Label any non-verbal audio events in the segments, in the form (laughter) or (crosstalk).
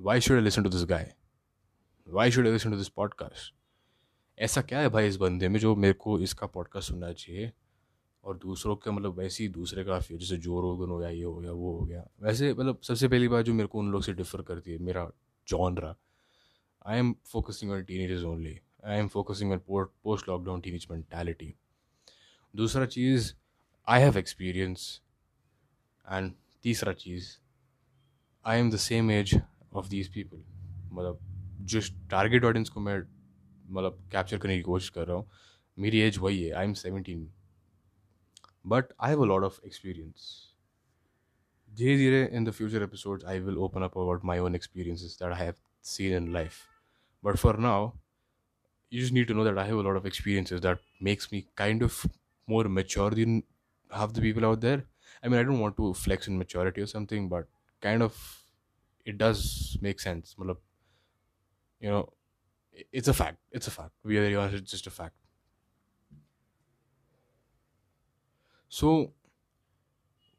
Why should listen to this guy why should listen to this podcast ऐसा क्या है भाई इस बंदे में जो मेरे को इसका पॉडकास्ट सुनना चाहिए? और दूसरों का मतलब वैसे ही दूसरे काफ़ी है जैसे जो रोगन हो गया, ये हो गया, वो हो गया। वैसे मतलब सबसे पहली बात जो मेरे को उन लोग से डिफ़र करती है, मेरा genre I am focusing on teen teenagers only I am focusing on post lockdown teenage mentality दूसरा चीज़ आई हैव एक्सपीरियंस एंड तीसरा चीज़ I am the same age of these people मतलब जिस टारगेट ऑडियंस को मैं मतलब कैप्चर करने की कोशिश कर रहा हूँ, मेरी एज वही है I am seventeen but I have a lot of experience धीरे धीरे in the future episode I will open up about my own experiences that I have seen in life but for now you just need to know that I have a lot of experiences that makes me kind of more mature than half the people out there I mean I don't want to flex in maturity और something but kind of it does make sense. Malab, you know, it's a fact. It's a fact. We are honest, it's just a fact. So,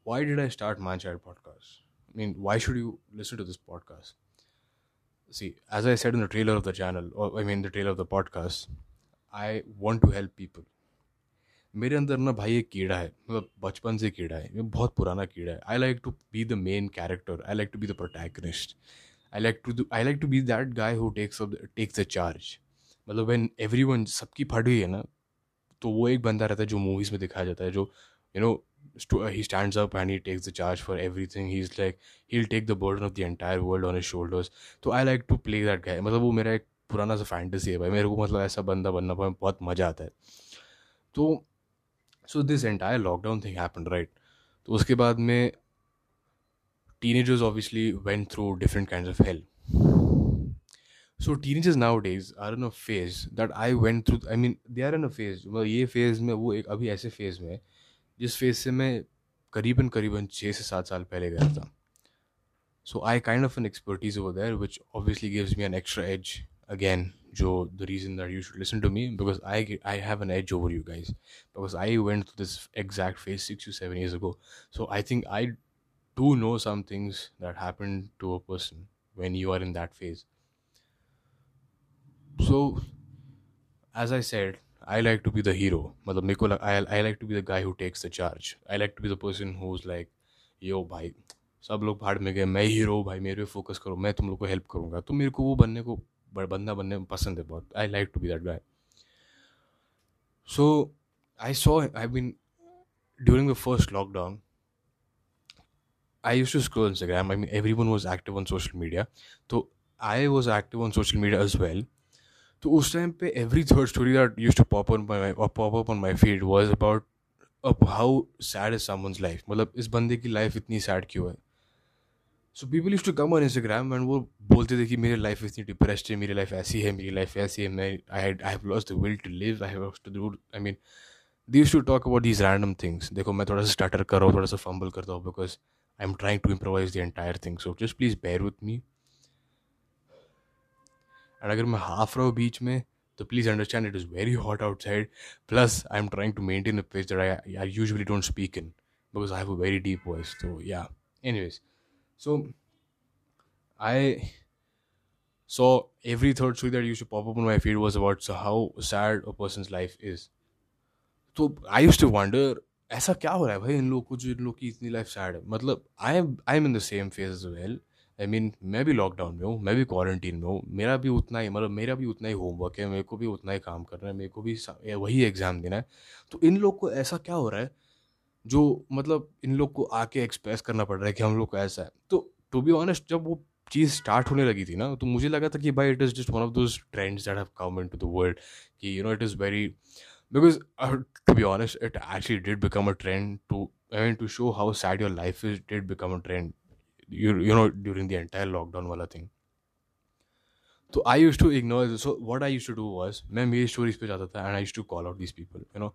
why did I start Manchild podcast? I mean, why should you listen to this podcast? See, as I said in the trailer of the channel, or I mean the trailer of the podcast, I want to help people. मेरे अंदर ना भाई एक कीड़ा है मतलब बचपन से कीड़ा है, ये बहुत पुराना कीड़ा है। I like to be the main character I like to be the protagonist I like to I like to be that guy who takes takes the charge मतलब वैन एवरी वन सबकी फट हुई है ना तो वो एक बंदा रहता है जो मूवीज़ में दिखाया जाता है, जो you know he stands up and he takes the charge for everything, he's like, he'll take the burden of the entire world on his shoulders तो I like to play that guy मतलब वो मेरा एक पुराना सा fantasy है भाई, मेरे को मतलब ऐसा बंदा बनना बहुत मज़ा आता है। तो so this entire lockdown thing happen right तो उसके बाद में teenagers obviously went through different kind of help so teenagers now days are in a phase that I went through I mean they are in a phase मतलब ये phase में, वो एक अभी ऐसे फ़ेज़ में है, जिस फ़ेज़ से मैं करीबन करीबन छः से सात साल पहले गया था। So I kind of an expertise वो there which obviously gives me an extra edge again Joe, the reason that you should listen to me because I I have an edge over you guys because I went through this exact phase six to seven years ago. So I think I do know some things that happen to a person when you are in that phase. So, as I said, I like to be the hero. मतलब मेरे को लग- I, I like to be the guy who takes the charge. I like to be the person who's like, yo भाई सब लोग भाड़ में गए मैं हीरो हूँ भाई मेरे पे फोकस करो मैं तुम लोग को हेल्प करूँगा तो मेरे को वो बनने को बड़ा बंदा बनने में पसंद है बहुत। I like to be that guy so I saw I been during the first lockdown I use to scroll Instagram I mean every one was active on social media तो I was active on social media as well तो उस time पे every third story that use to pop on my pop on my field was about अब how sad is someone's life मतलब इस बंदे की life इतनी सैड क्यों है? So people use to come on Instagram and वो बोलते थे कि मेरी लाइफ इतनी डिप्रेस्ड है, मेरी लाइफ ऐसी है, मेरी लाइफ ऐसी है, मैं I I have lost the will to live I have lost the I mean they use to talk about these random things देखो, मैं थोड़ा सा स्टार्टर कर रहा हूँ, थोड़ा सा फंबल करता हूँ because I am trying to improvise the entire thing so just please bear with me and अगर मैं हाफ़ रहा हूँ बीच में तो please understand it is very hot outside plus I am trying to maintain a pace that I I usually don't speak in because I have a very deep voice तो yeah anyways so I saw every third story that used to pop up on my feed was about so how sad a person's life is. तो आई use to wonder ऐसा क्या हो रहा है भाई? इन लोग को जो इन लोग की इतनी लाइफ सैड है। मतलब I am I am in the same phase as well I mean मैं भी लॉकडाउन में हूँ, मैं भी क्वारंटीन में हूँ, मेरा भी उतना ही मतलब मेरा भी उतना ही होमवर्क है, मेरे को भी उतना ही काम करना है, मेरे को भी वही एग्ज़ाम देना है। तो इन लोग को ऐसा क्या हो रहा है? जो मतलब इन लोग को आके एक्सप्रेस करना पड़ रहा है कि हम लोग को ऐसा है। तो टू बी ऑनेस्ट जब वो चीज़ स्टार्ट होने लगी थी ना तो मुझे लगा था कि भाई it is just one of those trends that have come in to the world कि you know it is very because to be honest it actually did become a trend to I mean to show how sad your life is did become a trend you know during the entire lockdown वाला thing तो I used to ignore so what I used to do was मैं मेरी stories पर जाता था and I used to call out this people you know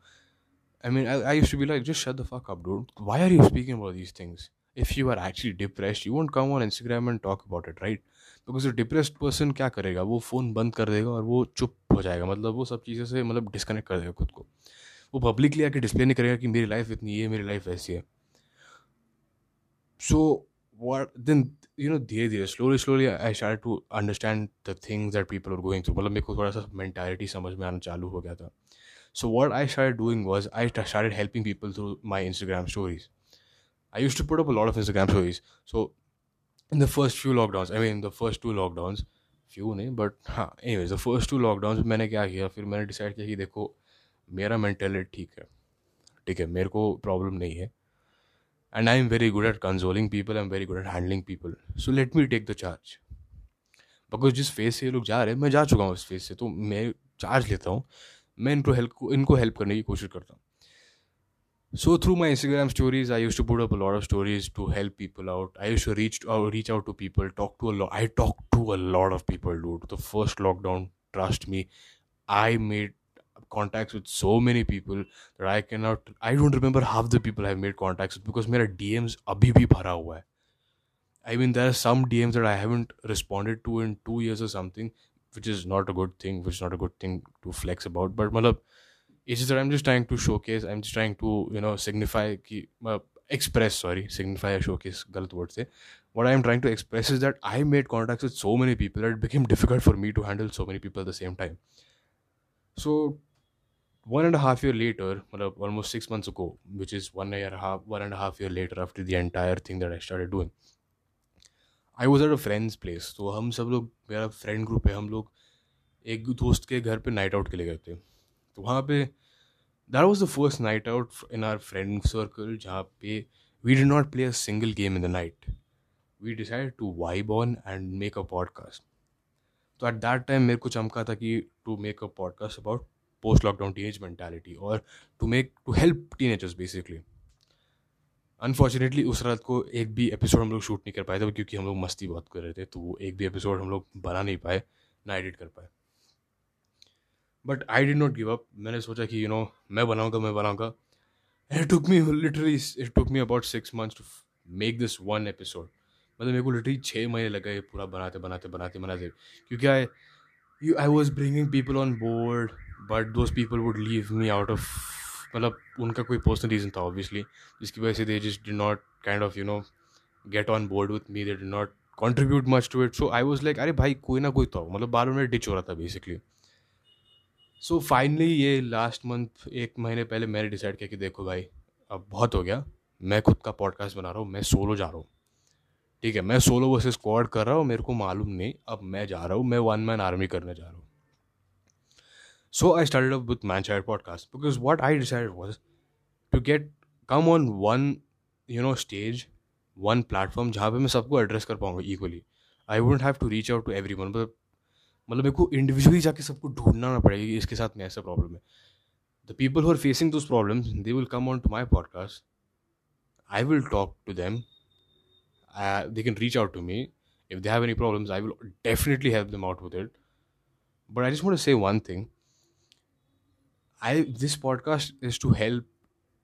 I mean, I, I used to be like, just shut the fuck up, dude. Why are you speaking about these things? If you are actually depressed, you won't come on Instagram and talk about it, right? A depressed person क्या करेगा वो phone बंद कर देगा और वो चुप हो जाएगा मतलब वो सब चीज़ों से मतलब डिस्कनेक्ट कर देगा खुद को वो पब्लिकली आके डिस्प्ले नहीं करेगा कि मेरी लाइफ इतनी है मेरी लाइफ ऐसी है सो what then you know धीरे धीरे slowly slowly I started to understand the things that people were going through मतलब मेरे को थोड़ा सा mentality समझ में आना चालू हो गया था so what I started doing was I started helping people through my Instagram stories I used to put up a lot of Instagram stories so in the first few lockdowns I mean the first two lockdowns few नहीं but हाँ anyways the first two lockdowns मैंने क्या किया फिर मैंने decide किया कि देखो मेरा mentality ठीक है ठीक है मेरे को problem नहीं है and I'm very good at consoling people. I'm very good at handling people. So let me take the charge. Because जिस फेस से ये लोग जा रहे हैं मैं जा चुका हूँ इस फेस से तो मैं चार्ज लेता हूँ मैं इनको हेल्प इनको हेल्प करने की कोशिश करता हूँ। So through my Instagram stories I used to put up lot of stories to help people out I used to reach reach out to people talk to a I talk to a lot of people due to the first lockdown trust me I made contact with so many people that I can not I don't remember half the people have made contact because मेरा D Ms अभी भी भरा हुआ है। I mean there are some DMs that I haven't responded to in two years a something which is not a good thing which is not a good thing to flex about. But malab, it's just that i'm just trying to showcase i'm just trying to you know signify ki, uh, express sorry signify or showcase galat word se. What i am trying to express is that i made contacts with so many people that it became difficult for me to handle so many people at the same time. So one and a half year later almost six months ago which is one year half one and a half year later after the entire thing that i started doing I was at a friends place तो हम सब लोग, मेरा friend group है, हम लोग एक दोस्त के घर पे नाइट आउट के लिए गए थे। तो वहाँ पे that was the first night out in our friend circle जहाँ पे we did not play a single game in the night we decide to vibe on and make a podcast तो एट दैट टाइम मेरे को चमका था कि to make a podcast about post lockdown teenage mentality or to make, to help teenagers basically unfortunately उस रात को एक भी एपिसोड हम लोग शूट नहीं कर पाए थे, क्योंकि हम लोग मस्ती बहुत कर रहे थे तो वो एक भी एपिसोड हम लोग बना नहीं पाए, ना एडिट कर पाए। But I did not give up मैंने सोचा कि यू नो मैं बनाऊँगा मैं बनाऊँगा। It took me literally it took me about six months to make this one episode मतलब मेरे को लिटरली छः महीने लगे पूरा बनाते बनाते बनाते बनाते। क्योंकि I you I was bringing people on board but those people would leave me out of मतलब उनका कोई पर्सनल रीज़न था ऑब्वियसली जिसकी वजह से they just did not kind of you know get on board with me they did not contribute much to it so I was like अरे भाई, कोई ना कोई तो मतलब बालों में डिच हो रहा था बेसिकली सो फाइनली ये लास्ट मंथ एक महीने पहले मैंने डिसाइड किया कि देखो भाई, अब बहुत हो गया, मैं खुद का पॉडकास्ट बना रहा हूँ, मैं सोलो जा रहा हूँ। ठीक है, मैं सोलो वर्सेस स्क्वाड कर रहा हूँ, मेरे को मालूम नहीं, अब मैं जा रहा हूँ, मैं वन मैन आर्मी करने जा रहा हूँ। So I started up with Manchild podcast because what I decided was to get come on one you know stage, one platform जहाँ पे मैं सबको एड्रेस कर पाऊँगा equally I wouldn't have to reach out to everyone मतलब मतलब मेरे को इंडिविजुअली जाके सबको ढूंढना ना पड़ेगा कि इसके साथ में ऐसा प्रॉब्लम है the people who are facing those problems they will come on to my podcast I will talk to them they can reach out to me if they have any problems i will definitely help them out with it but i just want to say one thing I this podcast is to help.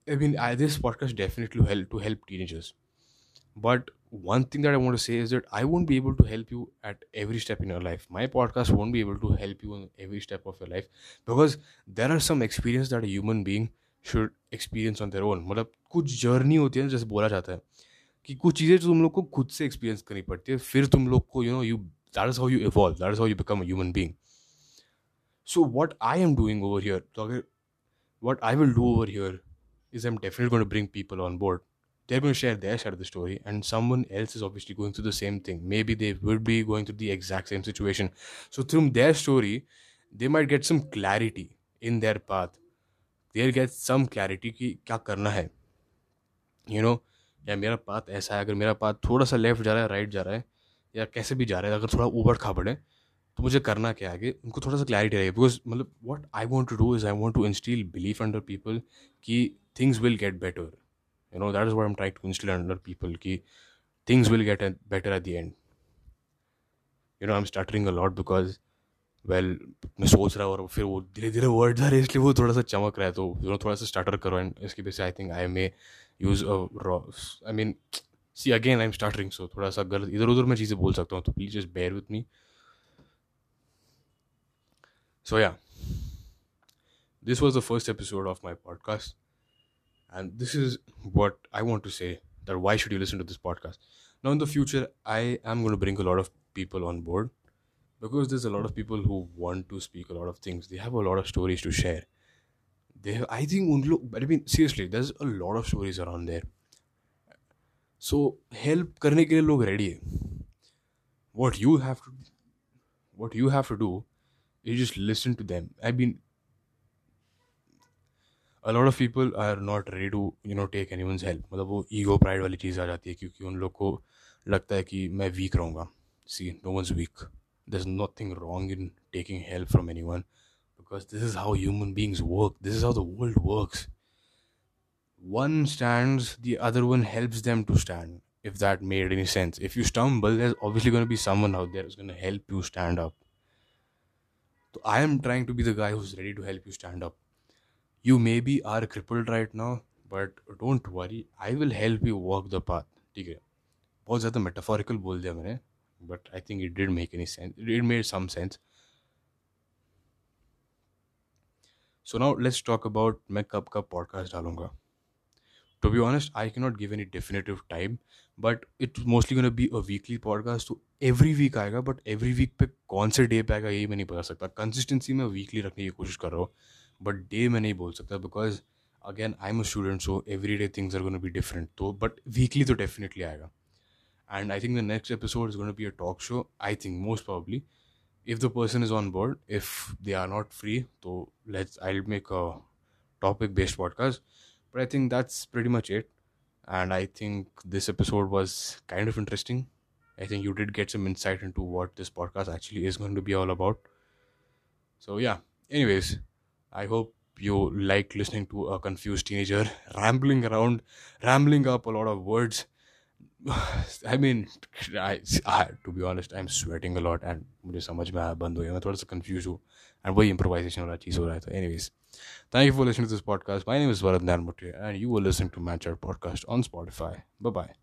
I mean, I, this podcast definitely help to help teenagers. But one thing that I want to say is that I won't be able to help you at every step in your life. My podcast won't be able to help you in every step of your life because there are some experience that a human being should experience on their own. मतलब कुछ journey होती है जैसे बोला जाता है कि कुछ चीज़ें तुम लोग को खुद से एक्सपीरियंस करनी पड़ती है फिर तुम लोग को you know you that is how you evolve that is how you become a human being so what I am doing over here, what I will do over here is I'm definitely going to bring people on board. They're going to share their side of the story, and someone else is obviously going through the same thing. Maybe they will be going through the exact same situation. So through their story, they might get some clarity in their path. They'll get some clarity कि क्या करना है you know या मेरा path ऐसा है अगर मेरा पाथ थोड़ा सा लेफ़्ट जा रहा है राइट जा रहा है या कैसे भी जा रहा है अगर थोड़ा ऊबड़ खाबड़ है तो मुझे करना क्या आगे उनको थोड़ा सा क्लैरिटी रहेगी बिकॉज़ मतलब what I want to do is I want to instil belief under people कि things will get better you know that is what am try to instil under people कि things will get better at the end you know I am stuttering a lot because well मैं सोच रहा हूँ और फिर वो धीरे धीरे वर्ड आ रहे इसलिए वो थोड़ा सा चमक रहा है तो यू नो थोड़ा सा स्टार्टर करो एंड इसकी वजह से I think I may use I mean see again I am stuttering so थोड़ा सा गलत इधर उधर मैं चीज़ें बोल सकता हूँ तो please just bear with me So, yeah, this was the first episode of my podcast. And this is what I want to say that why should you listen to this podcast? now in the future i am going to bring a lot of people on board because there's a lot of people who want to speak a lot of things they have a lot of stories to share they have, i think un log, i mean seriously there's a lot of stories around there so help करने के लिए लोग ready है what you have to what you have to do is just listen to them i mean a lot of people are not ready to you know take anyone's help मतलब वो ego pride वाली चीज़ आ जाती है क्योंकि उन लोग को लगता है कि मैं weak रहूँगा see no one's weak there's nothing wrong in taking help from anyone because this is how human beings work this is how the world works one stands the other one helps them to stand if that made any sense if you stumble there's obviously going to be someone out there who's going to help you stand up तो I am trying to be the guy who is ready to help you stand up you maybe are crippled right now but don't worry I will help you walk the path ठीक है? बहुत ज़्यादा metaphorical बोल दिया मैंने but I think it did make any sense it made some sense so now let's talk about मैं कब कब पॉडकास्ट डालूँगा। To be honest, I cannot give any definitive time, but it's mostly going to be a weekly podcast. So every week आएगा, but every week पे कौन से day पे आएगा ये मैं नहीं बता सकता. Consistency मैं weekly रखने की कोशिश कर रहा हूँ, but day मैं नहीं बोल सकता because again I'm a student, so everyday things are going to be different. तो but weekly तो definitely आएगा and I think the next episode is going to be a talk show. I think most probably, if the person is on board, if they are not free, so let's I'll make a topic based podcast. But I think that's pretty much it. And I think this episode was kind of interesting. I think you did get some insight into what this podcast actually is going to be all about. So yeah. Anyways, I hope you like listening to a confused teenager (laughs) rambling around, rambling up a lot of words I mean to be honest I am sweating a lot and मुझे समझ में आया, बंद हो गया। मैं थोड़ा सा कन्फ्यूज़ हूँ एंड वही इम्प्रोवाइजेशन वाला चीज़ हो रहा है। तो anyways thank you for listening to this podcast my name is Varad Nain Mute and you will listen to much our podcast on Spotify bye